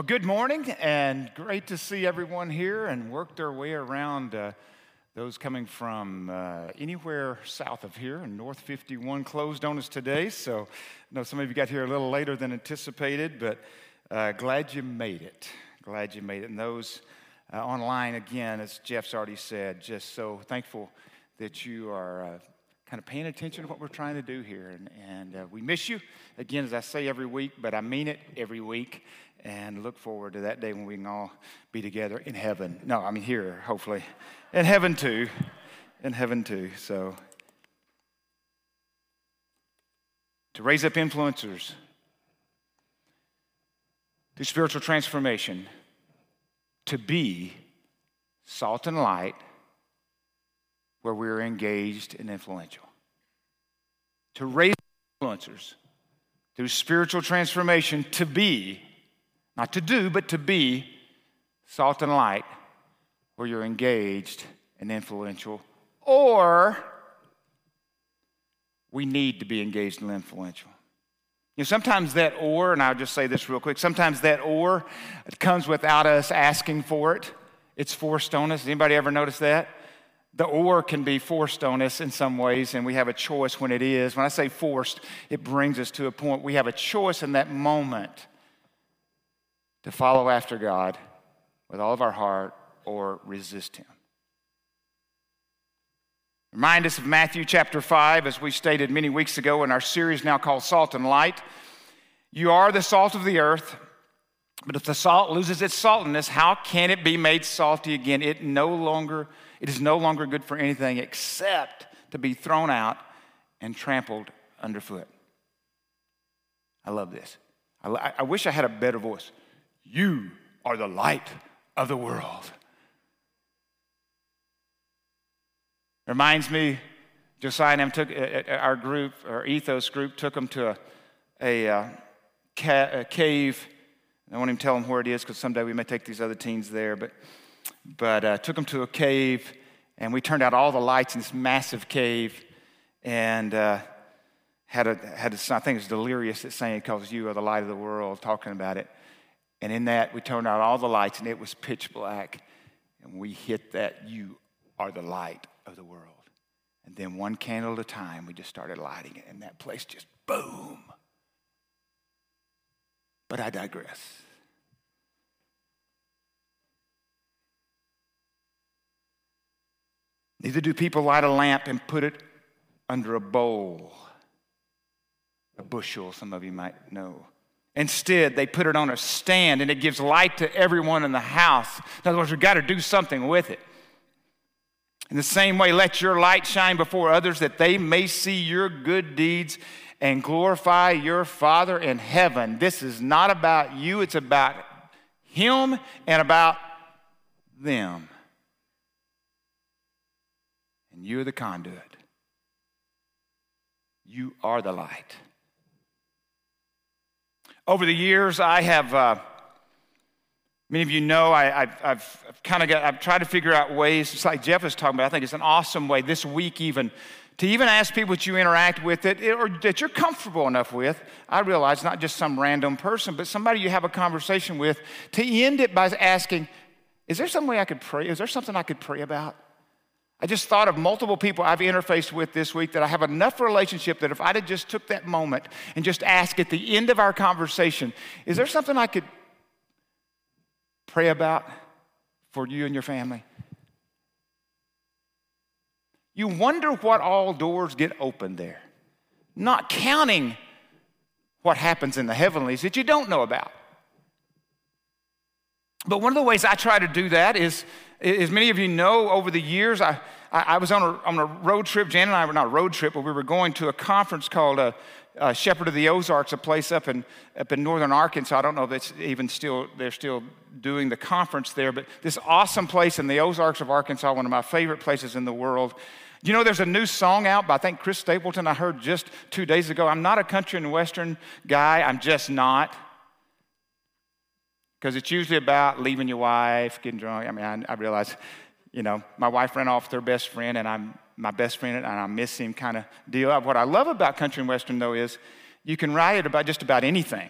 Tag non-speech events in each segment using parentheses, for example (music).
Well, good morning, and great to see everyone here and work their way around. Uh, those coming from uh, anywhere south of here, and North 51 closed on us today. So, I know some of you got here a little later than anticipated, but uh, glad you made it. Glad you made it. And those uh, online, again, as Jeff's already said, just so thankful that you are uh, kind of paying attention to what we're trying to do here. And, and uh, we miss you, again, as I say every week, but I mean it every week and look forward to that day when we can all be together in heaven. No, I mean here, hopefully. In heaven too. In heaven too. So, to raise up influencers, to spiritual transformation, to be salt and light where we're engaged and influential. To raise influencers through spiritual transformation, to be not to do, but to be salt and light where you're engaged and influential. Or we need to be engaged and influential. You know, sometimes that or, and I'll just say this real quick, sometimes that or comes without us asking for it. It's forced on us. Anybody ever notice that? The or can be forced on us in some ways, and we have a choice when it is. When I say forced, it brings us to a point we have a choice in that moment to follow after God with all of our heart or resist Him. Remind us of Matthew chapter 5, as we stated many weeks ago in our series now called Salt and Light. You are the salt of the earth, but if the salt loses its saltiness, how can it be made salty again? It no longer it is no longer good for anything except to be thrown out and trampled underfoot. I love this. I, I wish I had a better voice. You are the light of the world. Reminds me, Josiah and him took uh, uh, our group, our ethos group, took them to a, a, uh, a cave. I won't even tell them where it is because someday we may take these other teens there. But, but uh, took them to a cave, and we turned out all the lights in this massive cave, and uh, had a had a, I think it's delirious that saying because you are the light of the world, talking about it. And in that, we turned out all the lights, and it was pitch black. And we hit that, you are the light of the world. And then, one candle at a time, we just started lighting it, and that place just boom. But I digress. Neither do people light a lamp and put it under a bowl, a bushel, some of you might know. Instead, they put it on a stand and it gives light to everyone in the house. In other words, we've got to do something with it. In the same way, let your light shine before others that they may see your good deeds and glorify your Father in heaven. This is not about you, it's about Him and about them. And you're the conduit. You are the light. Over the years, I have, uh, many of you know, I, have I've kind of got, I've tried to figure out ways, just like Jeff was talking about, I think it's an awesome way this week even, to even ask people that you interact with that, or that you're comfortable enough with. I realize not just some random person, but somebody you have a conversation with, to end it by asking, is there some way I could pray? Is there something I could pray about? I just thought of multiple people I've interfaced with this week that I have enough relationship that if I'd just took that moment and just asked at the end of our conversation, is there something I could pray about for you and your family? You wonder what all doors get opened there, not counting what happens in the heavenlies that you don't know about. But one of the ways I try to do that is as many of you know, over the years, I, I, was on a, on a road trip. Jan and I were not a road trip, but we were going to a conference called uh, uh, Shepherd of the Ozarks, a place up in, up in northern Arkansas. I don't know if it's even still, they're still doing the conference there, but this awesome place in the Ozarks of Arkansas, one of my favorite places in the world. You know, there's a new song out by, I think, Chris Stapleton, I heard just two days ago. I'm not a country and western guy, I'm just not. Because it's usually about leaving your wife, getting drunk. I mean, I, I, realize, you know, my wife ran off with her best friend, and I'm my best friend, and I miss him kind of deal. What I love about country and western, though, is you can write it about just about anything.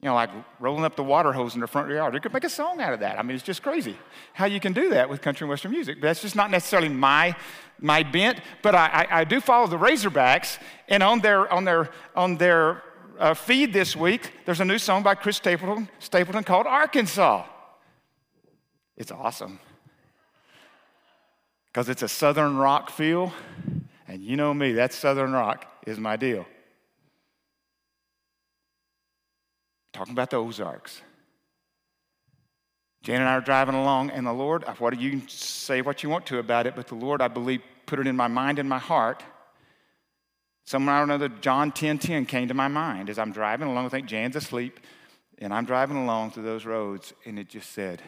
You know, like rolling up the water hose in the front yard. You could make a song out of that. I mean, it's just crazy how you can do that with country and western music. But that's just not necessarily my, my bent. But I, I, I do follow the Razorbacks, and on their, on their, on their uh, feed this week, there's a new song by Chris Stapleton, Stapleton called Arkansas. It's awesome because it's a southern rock feel, and you know me, that southern rock is my deal. Talking about the Ozarks. Jan and I are driving along, and the Lord, uh, what do you say what you want to about it, but the Lord, I believe, put it in my mind and my heart. Somewhere or another, John 10 10 came to my mind as I'm driving along. I think Jan's asleep, and I'm driving along through those roads, and it just said,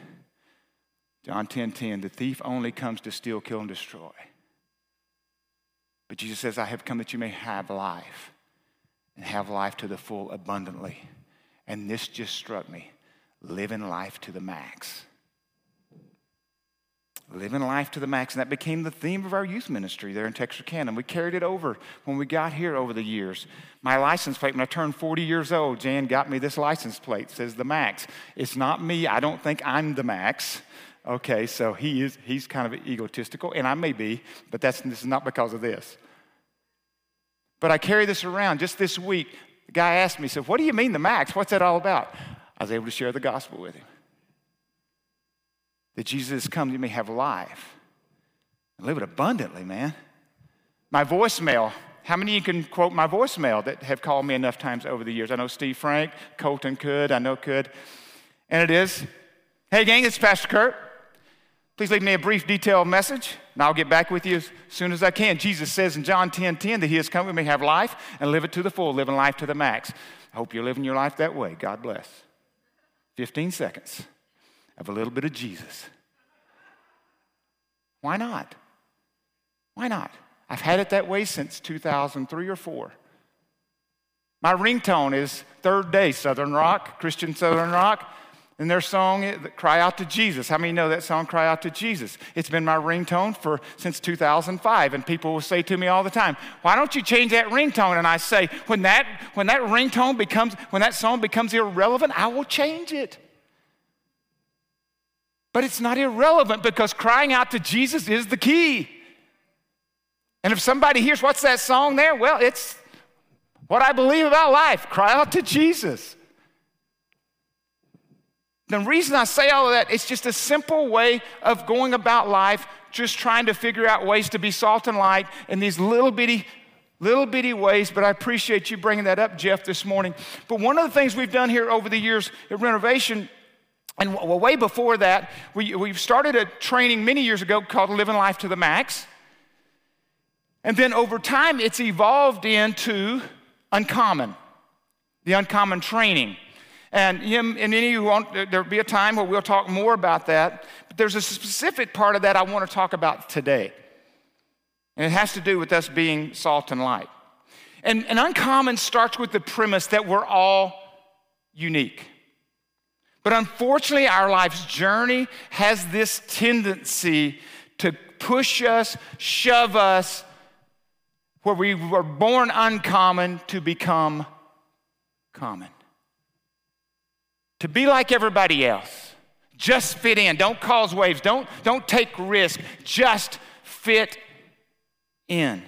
John 10 10, the thief only comes to steal, kill, and destroy. But Jesus says, I have come that you may have life and have life to the full abundantly. And this just struck me living life to the max. Living life to the max. And that became the theme of our youth ministry there in Texarkana. We carried it over when we got here over the years. My license plate, when I turned 40 years old, Jan got me this license plate, says the max. It's not me. I don't think I'm the max. Okay, so he is he's kind of egotistical, and I may be, but that's this is not because of this. But I carry this around just this week. The guy asked me, said, What do you mean the max? What's that all about? I was able to share the gospel with him. That Jesus has come, you may have life. And live it abundantly, man. My voicemail, how many of you can quote my voicemail that have called me enough times over the years? I know Steve Frank, Colton could, I know could. And it is, hey gang, it's Pastor Kurt. Please leave me a brief, detailed message, and I'll get back with you as soon as I can. Jesus says in John 10 10 that He has come we may have life and live it to the full, living life to the max. I hope you're living your life that way. God bless. 15 seconds of a little bit of Jesus. Why not? Why not? I've had it that way since 2003 or 4. My ringtone is Third Day Southern Rock, Christian Southern Rock and their song, eh, Cry Out to Jesus. How many know that song, Cry Out to Jesus? It's been my ringtone for since 2005, and people will say to me all the time, Why don't you change that ringtone? And I say, When that, when that ringtone becomes, when that song becomes irrelevant, I will change it. But it's not irrelevant because crying out to Jesus is the key. And if somebody hears, What's that song there? Well, it's what I believe about life. Cry out to Jesus. The reason I say all of that, it's just a simple way of going about life, just trying to figure out ways to be salt and light in these little bitty, little bitty ways. But I appreciate you bringing that up, Jeff, this morning. But one of the things we've done here over the years at Renovation, and well, way before that, we, we started a training many years ago called Living Life to the Max. And then over time, it's evolved into Uncommon, the Uncommon training. And, him, and any you want, there'll be a time where we'll talk more about that. But there's a specific part of that I want to talk about today. And it has to do with us being salt and light. And, and uncommon starts with the premise that we're all unique. But unfortunately, our life's journey has this tendency to push us, shove us, where we were born uncommon to become common to be like everybody else. Just fit in. Don't cause waves. Don't, don't take risk. Just fit in.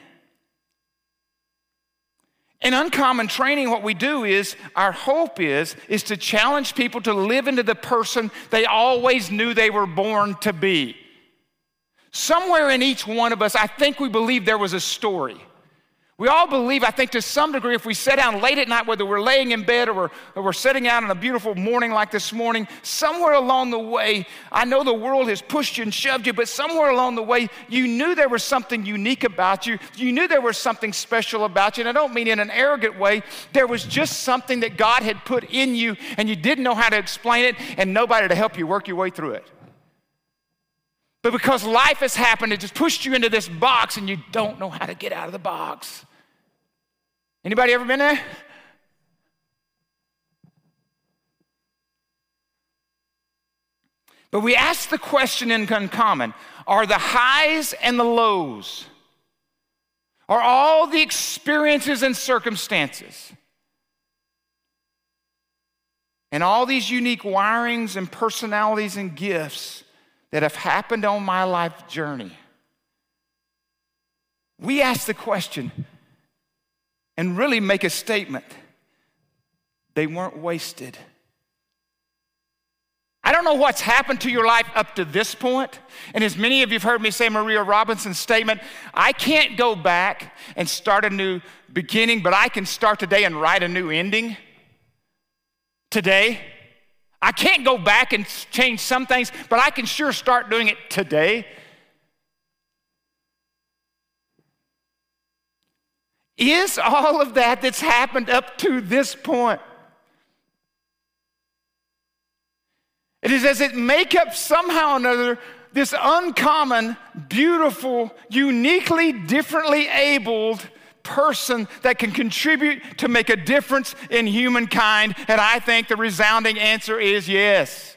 In uncommon training, what we do is our hope is, is to challenge people to live into the person they always knew they were born to be. Somewhere in each one of us, I think we believe there was a story. We all believe, I think, to some degree, if we sit down late at night, whether we're laying in bed or we're, or we're sitting out on a beautiful morning like this morning, somewhere along the way, I know the world has pushed you and shoved you, but somewhere along the way, you knew there was something unique about you. You knew there was something special about you. And I don't mean in an arrogant way, there was just something that God had put in you, and you didn't know how to explain it, and nobody to help you work your way through it. But because life has happened, it just pushed you into this box, and you don't know how to get out of the box. Anybody ever been there? But we ask the question in uncommon are the highs and the lows, are all the experiences and circumstances, and all these unique wirings and personalities and gifts that have happened on my life journey, we ask the question and really make a statement they weren't wasted. I don't know what's happened to your life up to this point. And as many of you have heard me say Maria Robinson's statement, I can't go back and start a new beginning, but I can start today and write a new ending today. I can't go back and change some things, but I can sure start doing it today. Is all of that that's happened up to this point? It is as it make up somehow or another this uncommon, beautiful, uniquely differently abled person that can contribute to make a difference in humankind? And I think the resounding answer is yes.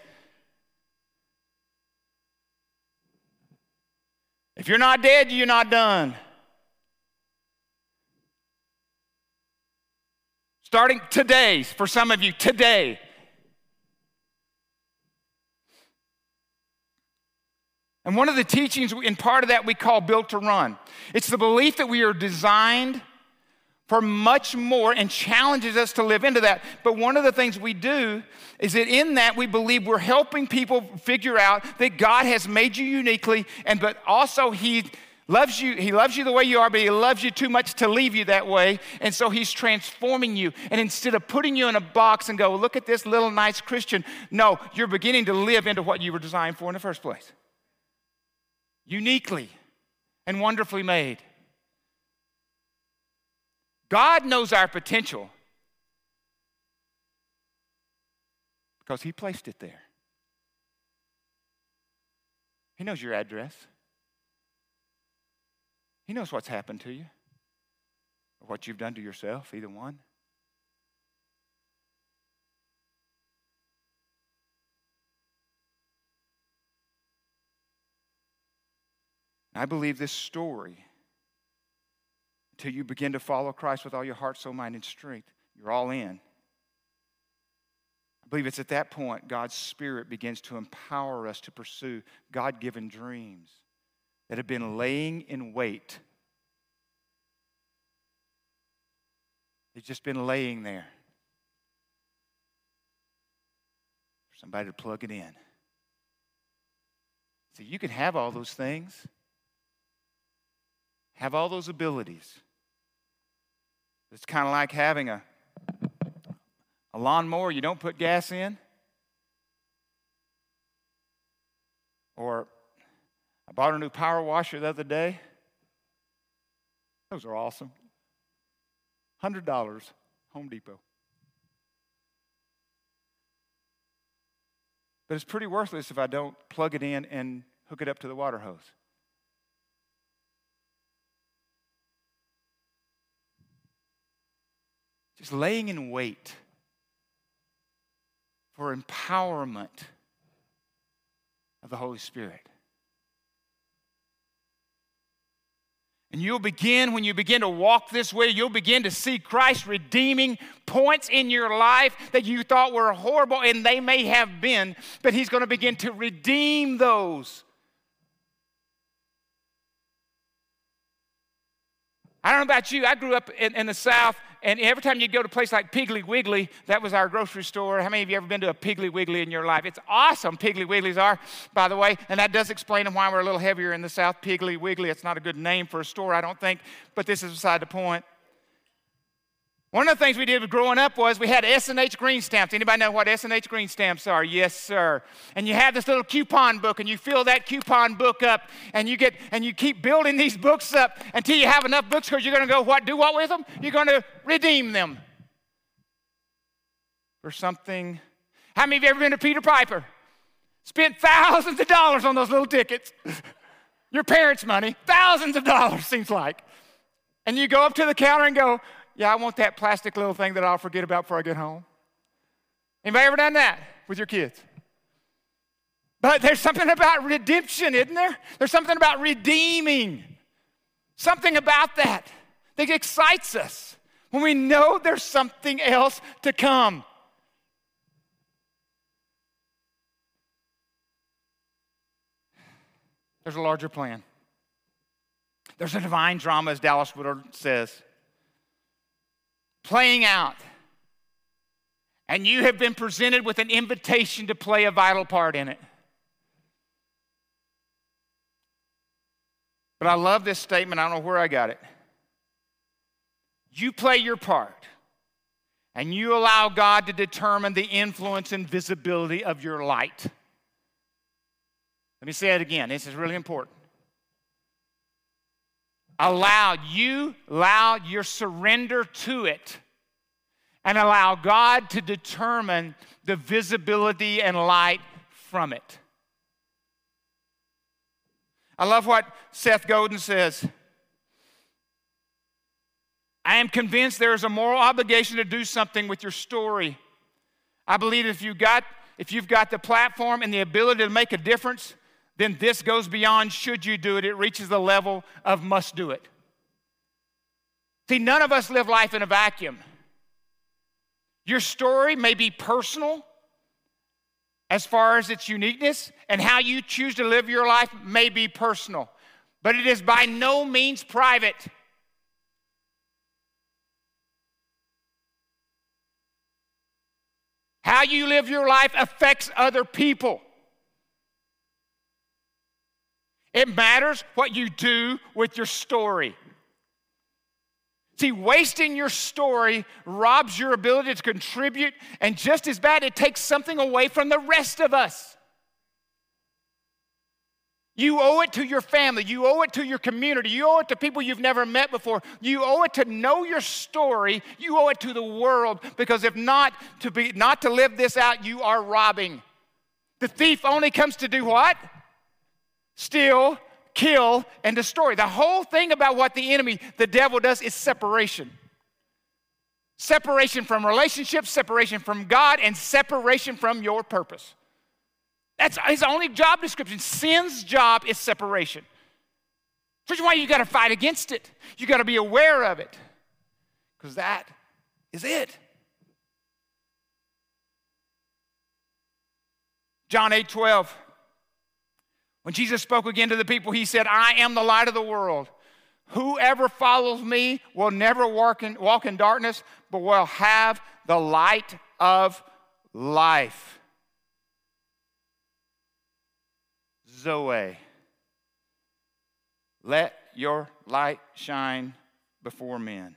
If you're not dead, you're not done. Starting today, for some of you, today. And one of the teachings, in part of that, we call Built to Run. It's the belief that we are designed for much more and challenges us to live into that. But one of the things we do is that in that we believe we're helping people figure out that God has made you uniquely and but also he loves you he loves you the way you are but he loves you too much to leave you that way and so he's transforming you and instead of putting you in a box and go look at this little nice Christian no you're beginning to live into what you were designed for in the first place uniquely and wonderfully made. God knows our potential because He placed it there. He knows your address. He knows what's happened to you or what you've done to yourself, either one. I believe this story, until you begin to follow Christ with all your heart, soul, mind, and strength, you're all in. I believe it's at that point God's Spirit begins to empower us to pursue God given dreams that have been laying in wait. They've just been laying there for somebody to plug it in. So you can have all those things have all those abilities. It's kind of like having a, a lawnmower you don't put gas in. Or bought a new power washer the other day. Those are awesome. $100, Home Depot. But it's pretty worthless if I don't plug it in and hook it up to the water hose. Just laying in wait for empowerment of the Holy Spirit. And you'll begin, when you begin to walk this way, you'll begin to see Christ redeeming points in your life that you thought were horrible, and they may have been, but He's going to begin to redeem those. I don't know about you, I grew up in, in the South, and every time you go to a place like Piggly Wiggly, that was our grocery store. How many of you ever been to a Piggly Wiggly in your life? It's awesome, Piggly Wigglies are, by the way. And that does explain why we're a little heavier in the South. Piggly Wiggly, it's not a good name for a store, I don't think, but this is beside the point. One of the things we did growing up was we had S&H green stamps. Anybody know what S&H green stamps are? Yes, sir. And you have this little coupon book and you fill that coupon book up and you get and you keep building these books up until you have enough books because you're going to go what do what with them? You're going to redeem them for something. How many of you ever been to Peter Piper? Spent thousands of dollars on those little tickets. (laughs) Your parents' money, thousands of dollars seems like. And you go up to the counter and go, yeah, I want that plastic little thing that I'll forget about before I get home. Anybody ever done that with your kids? But there's something about redemption, isn't there? There's something about redeeming, something about that that excites us when we know there's something else to come. There's a larger plan. There's a divine drama, as Dallas Willard says playing out. And you have been presented with an invitation to play a vital part in it. But I love this statement. I don't know where I got it. You play your part, and you allow God to determine the influence and visibility of your light. Let me say it again. This is really important. Allow you, allow your surrender to it, and allow God to determine the visibility and light from it. I love what Seth Godin says. I am convinced there is a moral obligation to do something with your story. I believe if you got if you've got the platform and the ability to make a difference, then this goes beyond should you do it. It reaches the level of must do it. See, none of us live life in a vacuum. Your story may be personal as far as its uniqueness, and how you choose to live your life may be personal, but it is by no means private. How you live your life affects other people. It matters what you do with your story. See, wasting your story robs your ability to contribute, and just as bad, it takes something away from the rest of us. You owe it to your family. You owe it to your community. You owe it to people you've never met before. You owe it to know your story. You owe it to the world because if not to be not to live this out, you are robbing. The thief only comes to do what? Steal, kill, and destroy. The whole thing about what the enemy, the devil does is separation. Separation from relationships, separation from God, and separation from your purpose. That's his only job description. Sin's job is separation. Which is why you got to fight against it. You got to be aware of it. Because that is it. John 8 12. When Jesus spoke again to the people, he said, I am the light of the world. Whoever follows me will never walk in, walk in darkness, but will have the light of life. Zoe. Let your light shine before men.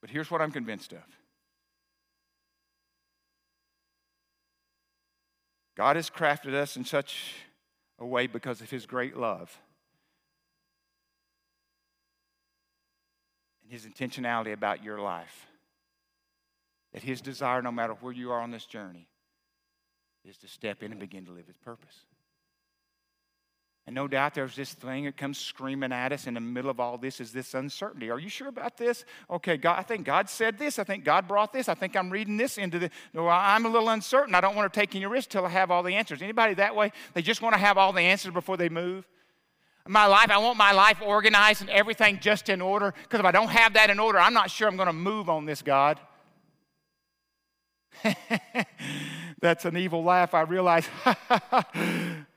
But here's what I'm convinced of God has crafted us in such a way because of His great love and His intentionality about your life. That His desire, no matter where you are on this journey, is to step in and begin to live his purpose. And no doubt there's this thing that comes screaming at us in the middle of all this is this uncertainty. Are you sure about this? Okay, God, I think God said this. I think God brought this. I think I'm reading this into the. No, I'm a little uncertain. I don't want to take any risk till I have all the answers. Anybody that way? They just want to have all the answers before they move. My life, I want my life organized and everything just in order. Because if I don't have that in order, I'm not sure I'm going to move on this, God. (laughs) That's an evil laugh, I realize. (laughs)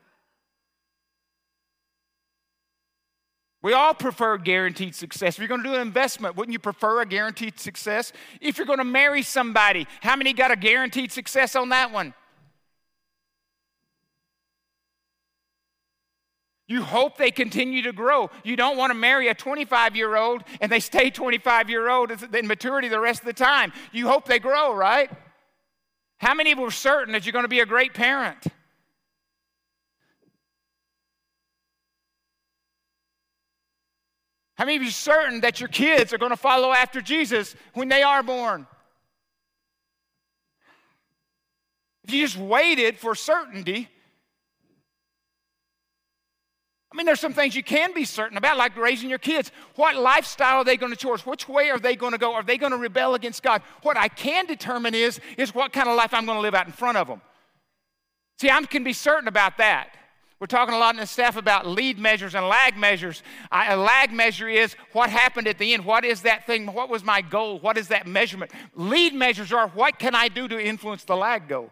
we all prefer guaranteed success. If you're going to do an investment, wouldn't you prefer a guaranteed success? If you're going to marry somebody, how many got a guaranteed success on that one? You hope they continue to grow. You don't want to marry a 25 year old and they stay 25 year old in maturity the rest of the time. You hope they grow, right? How many were certain that you're going to be a great parent? How many of you are certain that your kids are going to follow after Jesus when they are born? If you just waited for certainty, I mean, there's some things you can be certain about, like raising your kids. What lifestyle are they going to choose? Which way are they going to go? Are they going to rebel against God? What I can determine is, is what kind of life I'm going to live out in front of them. See, I can be certain about that. We're talking a lot in the staff about lead measures and lag measures. I, a lag measure is what happened at the end. What is that thing? What was my goal? What is that measurement? Lead measures are what can I do to influence the lag goal?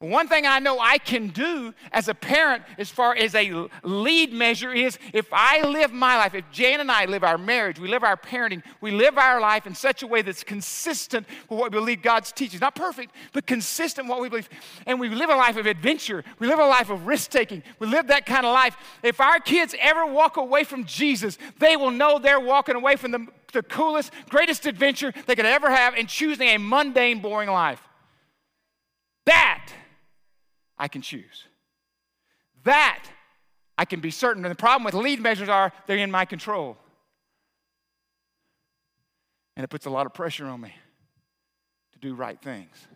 One thing I know I can do as a parent, as far as a lead measure, is if I live my life, if Jan and I live our marriage, we live our parenting, we live our life in such a way that's consistent with what we believe God's teaching. Not perfect, but consistent with what we believe. And we live a life of adventure, we live a life of risk taking, we live that kind of life. If our kids ever walk away from Jesus, they will know they're walking away from the, the coolest, greatest adventure they could ever have and choosing a mundane, boring life. That I can choose. That I can be certain. And the problem with lead measures are they're in my control. And it puts a lot of pressure on me to do right things.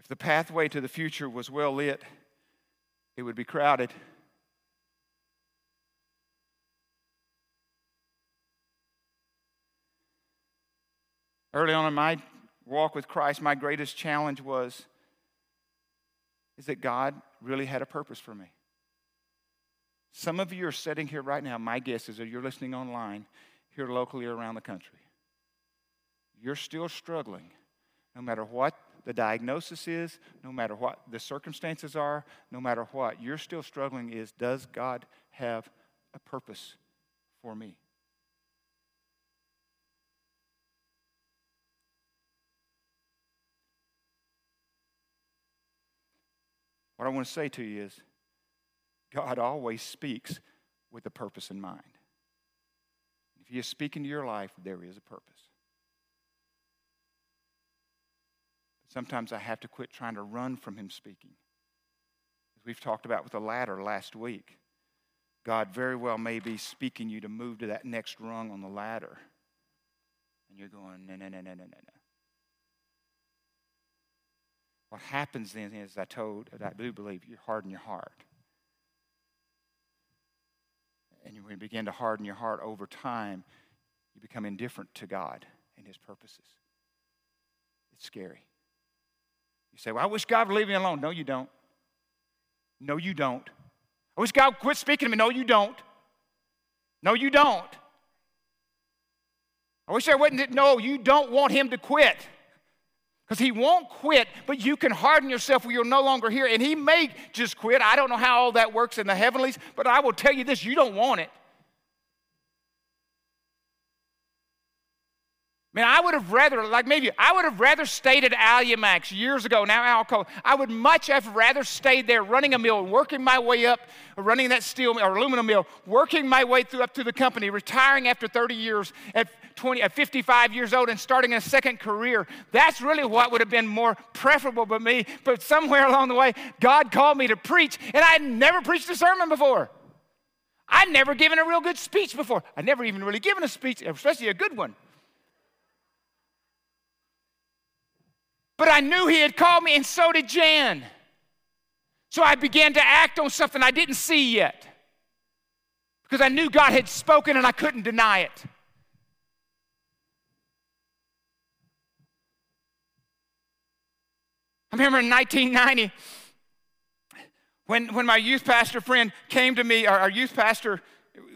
If the pathway to the future was well lit, it would be crowded. Early on in my walk with Christ, my greatest challenge was is that God really had a purpose for me. Some of you are sitting here right now. My guess is that you're listening online here locally or around the country. You're still struggling, no matter what the diagnosis is, no matter what the circumstances are, no matter what, you're still struggling is does God have a purpose for me? What I want to say to you is God always speaks with a purpose in mind. If He is speaking to your life, there is a purpose. Sometimes I have to quit trying to run from Him speaking. As we've talked about with the ladder last week, God very well may be speaking you to move to that next rung on the ladder. And you're going, no, no, no, no, no, no. What happens then is, I told, I do believe, you harden your heart. And when you begin to harden your heart over time, you become indifferent to God and His purposes. It's scary. You say, Well, I wish God would leave me alone. No, you don't. No, you don't. I wish God would quit speaking to me. No, you don't. No, you don't. I wish I wouldn't. No, you don't want Him to quit because he won't quit, but you can harden yourself where you're no longer here. And he may just quit. I don't know how all that works in the heavenlies, but I will tell you this you don't want it. Man, I would have rather, like maybe, I would have rather stayed at Alumax years ago, now Alcoa. I would much have rather stayed there running a mill, working my way up, running that steel or aluminum mill, working my way through up to the company, retiring after 30 years at 20, at 55 years old and starting a second career. That's really what would have been more preferable for me. But somewhere (laughs) along the way, God called me to preach, and I'd never preached a sermon before. I'd never given a real good speech before. I'd never even really given a speech, especially a good one. But I knew he had called me, and so did Jan. So I began to act on something I didn't see yet because I knew God had spoken and I couldn't deny it. I remember in 1990 when, when my youth pastor friend came to me, our, our youth pastor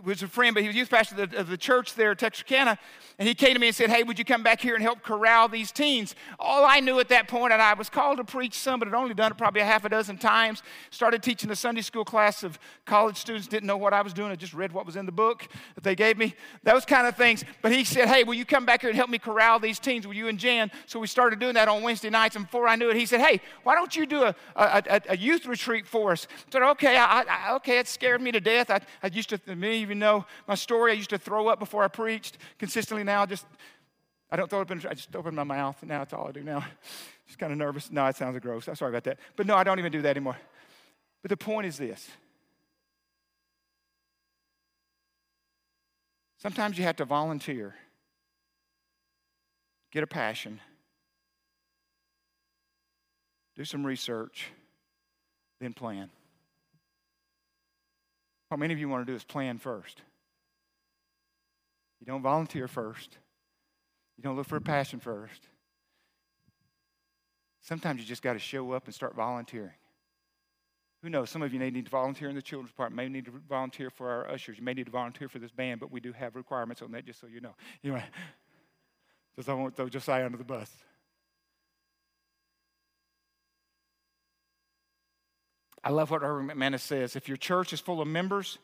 was a friend, but he was youth pastor of the, of the church there at Texarkana. And he came to me and said, Hey, would you come back here and help corral these teens? All I knew at that point, and I was called to preach some, but had only done it probably a half a dozen times. Started teaching a Sunday school class of college students, didn't know what I was doing. I just read what was in the book that they gave me, those kind of things. But he said, Hey, will you come back here and help me corral these teens? Will you and Jan? So we started doing that on Wednesday nights. And before I knew it, he said, Hey, why don't you do a, a, a, a youth retreat for us? I said, Okay, I, I, okay, it scared me to death. I, I used to, many of you know my story. I used to throw up before I preached consistently now. Just I don't throw up in, I just open my mouth. Now that's all I do now. (laughs) Just kind of nervous. No, it sounds gross. I'm sorry about that. But no, I don't even do that anymore. But the point is this. Sometimes you have to volunteer, get a passion, do some research, then plan. What many of you want to do is plan first. You don't volunteer first. You don't look for a passion first. Sometimes you just got to show up and start volunteering. Who knows? Some of you may need to volunteer in the children's department, may need to volunteer for our ushers, you may need to volunteer for this band, but we do have requirements on that, just so you know. Anyway, (laughs) just I won't throw Josiah under the bus. I love what Erwin McManus says. If your church is full of members,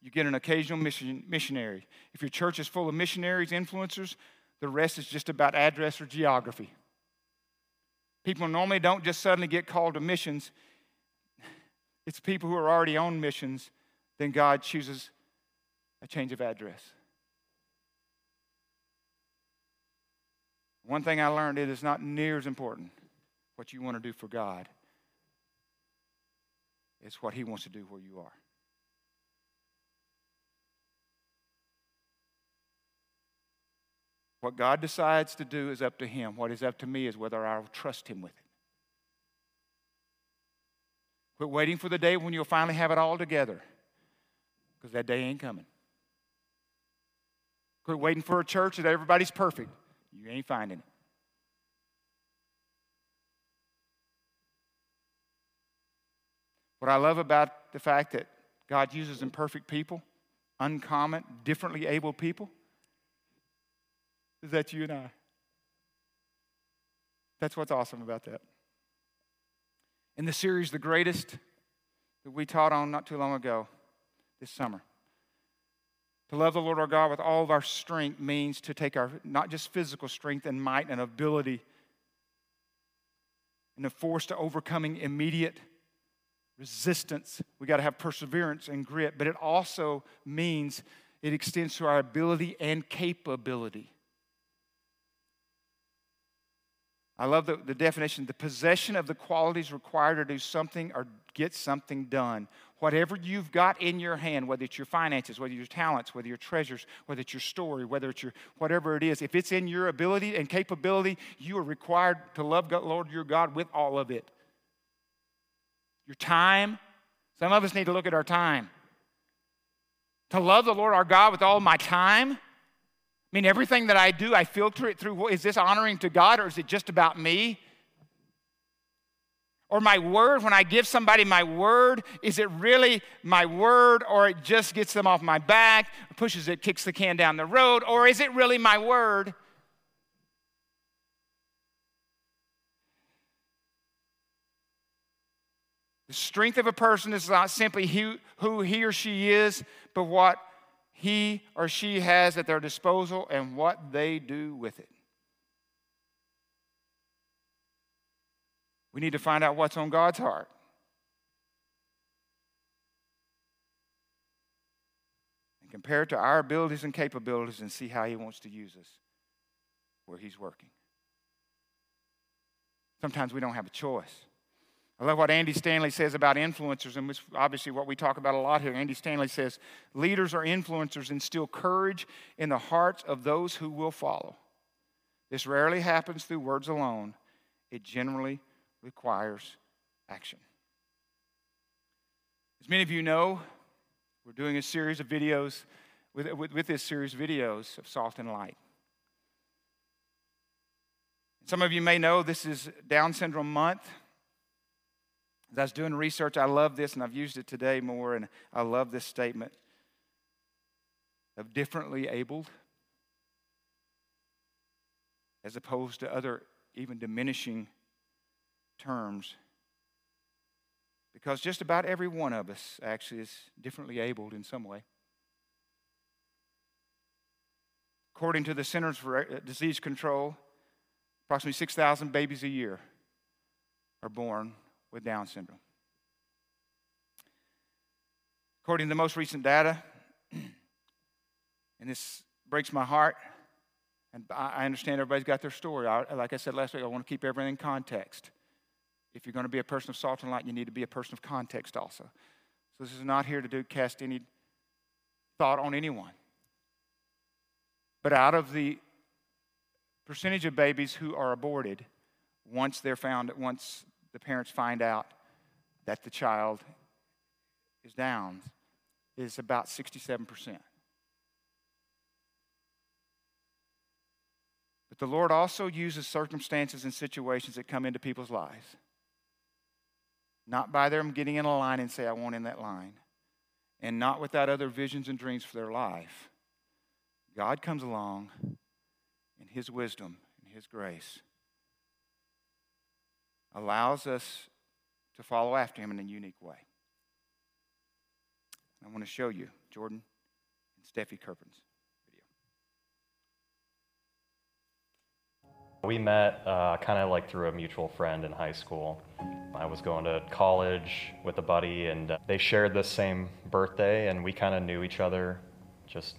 you get an occasional mission, missionary. If your church is full of missionaries, influencers, the rest is just about address or geography. People normally don't just suddenly get called to missions. It's people who are already on missions, then God chooses a change of address. One thing I learned it is not near as important what you want to do for God. It's what He wants to do where you are. What God decides to do is up to Him. What is up to me is whether I'll trust Him with it. Quit waiting for the day when you'll finally have it all together, because that day ain't coming. Quit waiting for a church that everybody's perfect. You ain't finding it. What I love about the fact that God uses imperfect people, uncommon, differently able people, is that you and I. That's what's awesome about that. In the series, The Greatest, that we taught on not too long ago, this summer, to love the Lord our God with all of our strength means to take our not just physical strength and might and ability and the force to overcoming immediate resistance. We got to have perseverance and grit, but it also means it extends to our ability and capability. I love the, the definition the possession of the qualities required to do something or get something done. Whatever you've got in your hand, whether it's your finances, whether it's your talents, whether your treasures, whether it's your story, whether it's your whatever it is, if it's in your ability and capability, you are required to love God, Lord your God with all of it. Your time, some of us need to look at our time. To love the Lord our God with all my time I mean, everything that I do, I filter it through is this honoring to God or is it just about me? Or my word, when I give somebody my word, is it really my word or it just gets them off my back, pushes it, kicks the can down the road, or is it really my word? The strength of a person is not simply who he or she is, but what he or she has at their disposal and what they do with it. We need to find out what's on God's heart. And compare it to our abilities and capabilities and see how He wants to use us where He's working. Sometimes we don't have a choice. I love what Andy Stanley says about influencers, and obviously what we talk about a lot here. Andy Stanley says leaders are influencers and instill courage in the hearts of those who will follow. This rarely happens through words alone, it generally requires action. As many of you know, we're doing a series of videos, with, with, with this series of videos of Salt and Light. Some of you may know this is Down Syndrome Month. As I was doing research, I love this, and I've used it today more, and I love this statement of differently abled as opposed to other even diminishing terms. Because just about every one of us actually is differently abled in some way. According to the Centers for Disease Control, approximately 6,000 babies a year are born with Down syndrome. According to the most recent data, (clears throat) and this breaks my heart, and I understand everybody's got their story. I, like I said last week, I want to keep everything in context. If you're going to be a person of salt and light, you need to be a person of context also. So this is not here to do cast any thought on anyone. But out of the percentage of babies who are aborted, once they're found, once the parents find out that the child is down is about 67%. But the Lord also uses circumstances and situations that come into people's lives not by them getting in a line and say, I want in that line, and not without other visions and dreams for their life. God comes along in His wisdom and His grace, allows us to follow after Him in a unique way. I want to show you Jordan and Steffi Kirpin's video. We met uh, kind of like through a mutual friend in high school. I was going to college with a buddy, and uh, they shared the same birthday, and we kind of knew each other just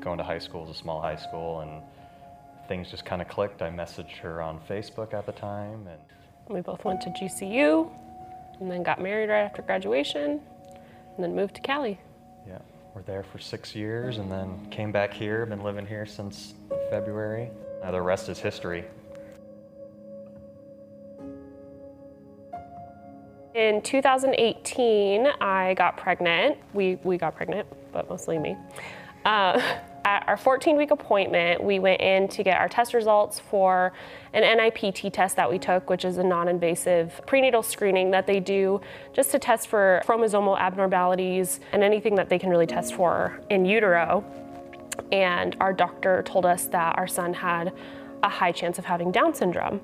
going to high school, was a small high school, and things just kind of clicked. I messaged her on Facebook at the time, and we both went to GCU, and then got married right after graduation, and then moved to Cali. Yeah, we're there for six years, and then came back here. Been living here since February. Now the rest is history. In 2018, I got pregnant. We, we got pregnant, but mostly me. Uh, (laughs) at our 14 week appointment, we went in to get our test results for an NIPT test that we took, which is a non invasive prenatal screening that they do just to test for chromosomal abnormalities and anything that they can really test for in utero. And our doctor told us that our son had a high chance of having Down syndrome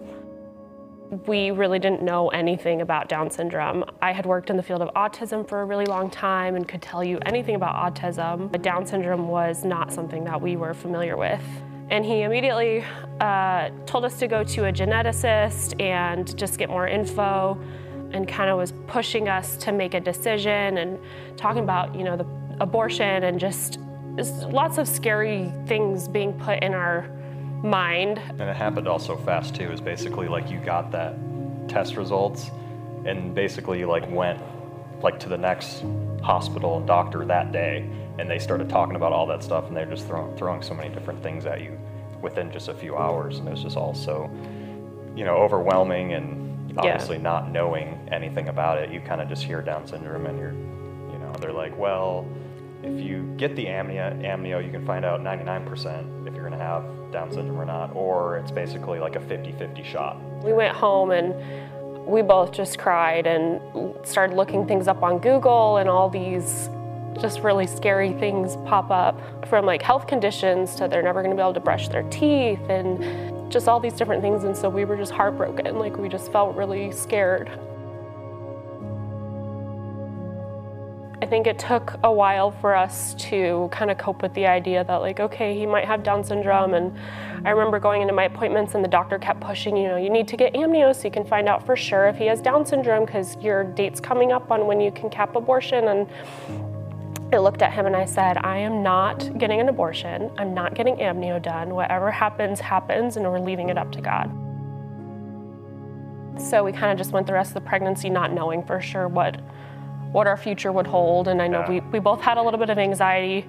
we really didn't know anything about Down syndrome. I had worked in the field of autism for a really long time and could tell you anything about autism, but Down syndrome was not something that we were familiar with. And he immediately uh, told us to go to a geneticist and just get more info and kind of was pushing us to make a decision and talking about, you know, the abortion and just lots of scary things being put in our mind. And it happened all so fast too. Is basically like you got that test results, and basically like went like to the next hospital and doctor that day, and they started talking about all that stuff, and they're just throwing throwing so many different things at you within just a few hours, and it was just all so you know overwhelming and obviously yeah. not knowing anything about it. You kind of just hear Down syndrome, and you're you know they're like well if you get the amnio, amnio, you can find out 99% if you're going to have Down syndrome or not, or it's basically like a 50 50 shot. We went home and we both just cried and started looking things up on Google, and all these just really scary things pop up from like health conditions to they're never going to be able to brush their teeth and just all these different things. And so we were just heartbroken. Like we just felt really scared. I think it took a while for us to kind of cope with the idea that, like, okay, he might have Down syndrome. And I remember going into my appointments, and the doctor kept pushing, you know, you need to get amnio so you can find out for sure if he has Down syndrome because your date's coming up on when you can cap abortion. And I looked at him and I said, I am not getting an abortion. I'm not getting amnio done. Whatever happens, happens, and we're leaving it up to God. So we kind of just went the rest of the pregnancy not knowing for sure what what our future would hold. And I know yeah. we, we both had a little bit of anxiety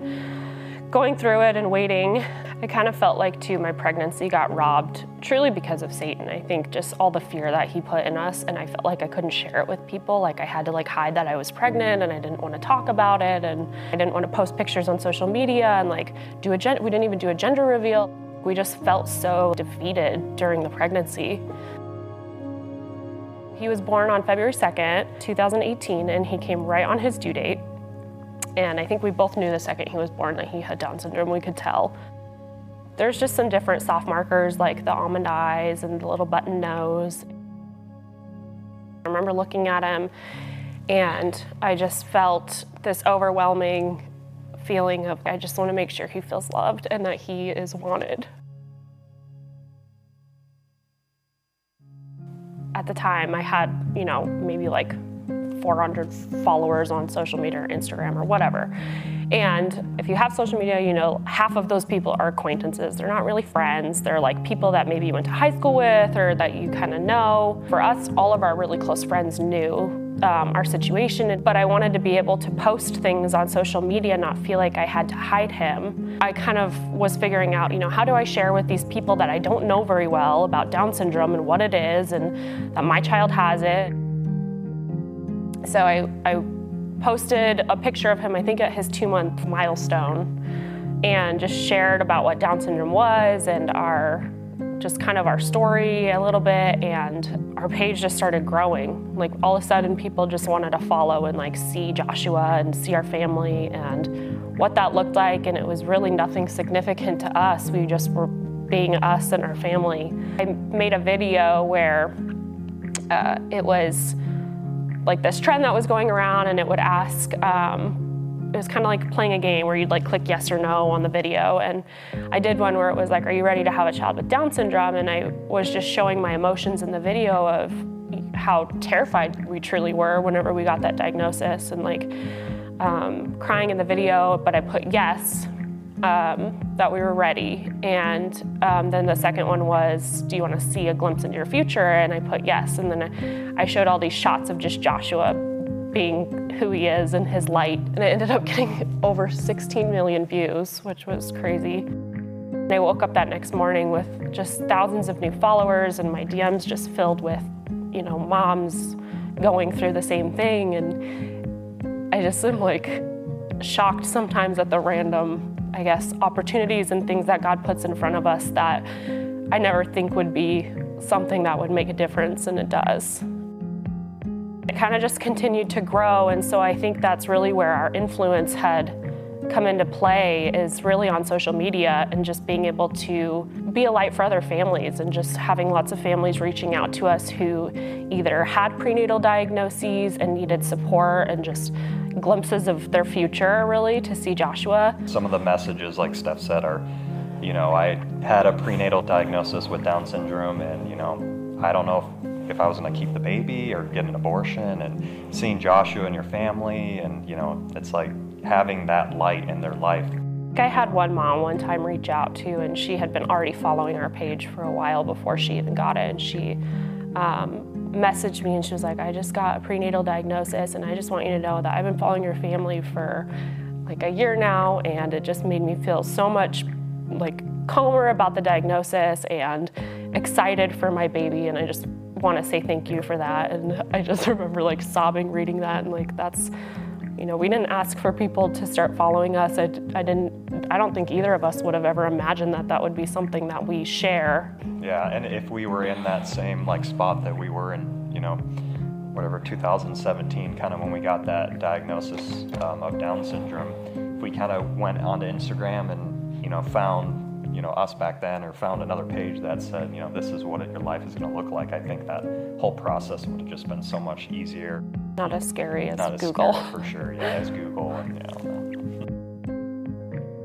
going through it and waiting. I kind of felt like, too, my pregnancy got robbed truly because of Satan. I think just all the fear that he put in us, and I felt like I couldn't share it with people. Like I had to like hide that I was pregnant, and I didn't want to talk about it, and I didn't want to post pictures on social media and like do a gen- we didn't even do a gender reveal. We just felt so defeated during the pregnancy. He was born on February 2nd, 2018, and he came right on his due date. And I think we both knew the second he was born that he had Down syndrome, we could tell. There's just some different soft markers like the almond eyes and the little button nose. I remember looking at him and I just felt this overwhelming feeling of I just want to make sure he feels loved and that he is wanted. At the time I had, you know, maybe like 400 followers on social media or Instagram or whatever. And if you have social media, you know, half of those people are acquaintances. They're not really friends. They're like people that maybe you went to high school with or that you kind of know. For us, all of our really close friends knew um, our situation, but I wanted to be able to post things on social media, not feel like I had to hide him. I kind of was figuring out, you know, how do I share with these people that I don't know very well about Down syndrome and what it is and that my child has it. So I, I posted a picture of him, I think at his two month milestone, and just shared about what Down syndrome was and our just kind of our story a little bit, and our page just started growing. Like all of a sudden, people just wanted to follow and like see Joshua and see our family and what that looked like. And it was really nothing significant to us. We just were being us and our family. I made a video where uh, it was like this trend that was going around, and it would ask. Um, it was kind of like playing a game where you'd like click yes or no on the video. And I did one where it was like, Are you ready to have a child with Down syndrome? And I was just showing my emotions in the video of how terrified we truly were whenever we got that diagnosis and like um, crying in the video. But I put yes, um, that we were ready. And um, then the second one was, Do you want to see a glimpse into your future? And I put yes. And then I showed all these shots of just Joshua being who he is and his light. And it ended up getting (laughs) over 16 million views, which was crazy. I woke up that next morning with just thousands of new followers and my DMs just filled with, you know, moms going through the same thing. And I just am like shocked sometimes at the random, I guess, opportunities and things that God puts in front of us that I never think would be something that would make a difference, and it does. It kind of just continued to grow, and so I think that's really where our influence had come into play is really on social media and just being able to be a light for other families and just having lots of families reaching out to us who either had prenatal diagnoses and needed support and just glimpses of their future really to see Joshua. Some of the messages, like Steph said, are, you know, I had a prenatal diagnosis with Down syndrome and, you know, I don't know if if I was going to keep the baby or get an abortion and seeing Joshua and your family and you know it's like having that light in their life. I had one mom one time reach out to, and she had been already following our page for a while before she even got it. And she um, messaged me and she was like, I just got a prenatal diagnosis, and I just want you to know that I've been following your family for like a year now, and it just made me feel so much like calmer about the diagnosis and excited for my baby. And I just want to say thank you for that. And I just (laughs) remember like sobbing reading that, and like that's you know, we didn't ask for people to start following us. I, I didn't, I don't think either of us would have ever imagined that that would be something that we share. Yeah, and if we were in that same like spot that we were in, you know, whatever 2017, kind of when we got that diagnosis um, of Down syndrome, if we kind of went onto Instagram and you know found you know us back then or found another page that said you know this is what your life is going to look like. I think that whole process would have just been so much easier. Not as scary as Not google. as for sure yeah as google and you know.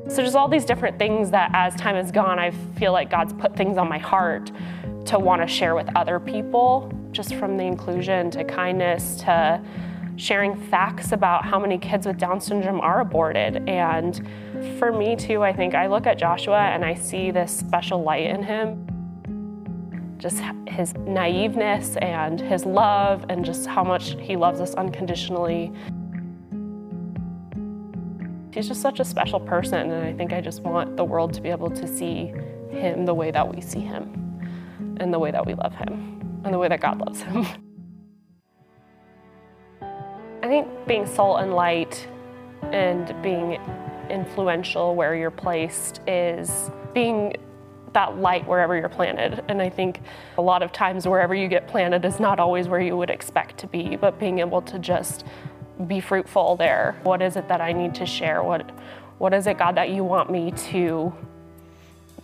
So just all these different things that as time has gone i feel like god's put things on my heart to want to share with other people just from the inclusion to kindness to sharing facts about how many kids with Down syndrome are aborted. And for me, too, I think I look at Joshua and I see this special light in him. Just his naiveness and his love, and just how much he loves us unconditionally. He's just such a special person, and I think I just want the world to be able to see him the way that we see him, and the way that we love him, and the way that God loves him. (laughs) I think being salt and light and being influential where you're placed is being that light wherever you're planted. And I think a lot of times wherever you get planted is not always where you would expect to be, but being able to just be fruitful there. What is it that I need to share? What what is it, God, that you want me to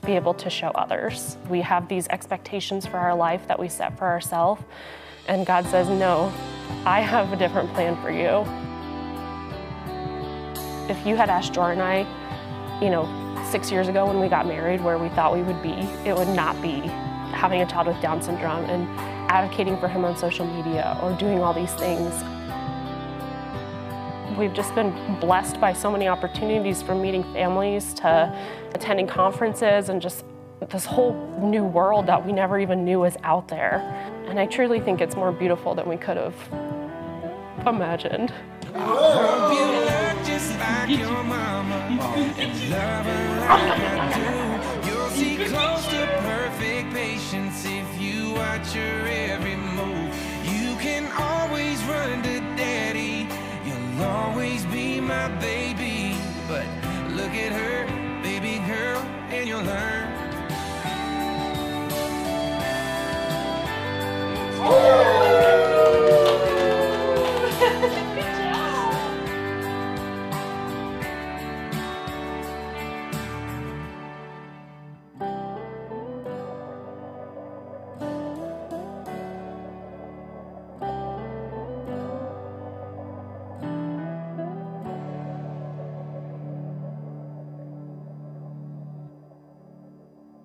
be able to show others? We have these expectations for our life that we set for ourselves. And God says, No, I have a different plan for you. If you had asked Jor and I, you know, six years ago when we got married, where we thought we would be, it would not be having a child with Down syndrome and advocating for him on social media or doing all these things. We've just been blessed by so many opportunities from meeting families to attending conferences and just this whole new world that we never even knew was out there. And I truly think it's more beautiful than we could have imagined. always be my baby. But look at her, baby girl, and you'll learn. Yeah.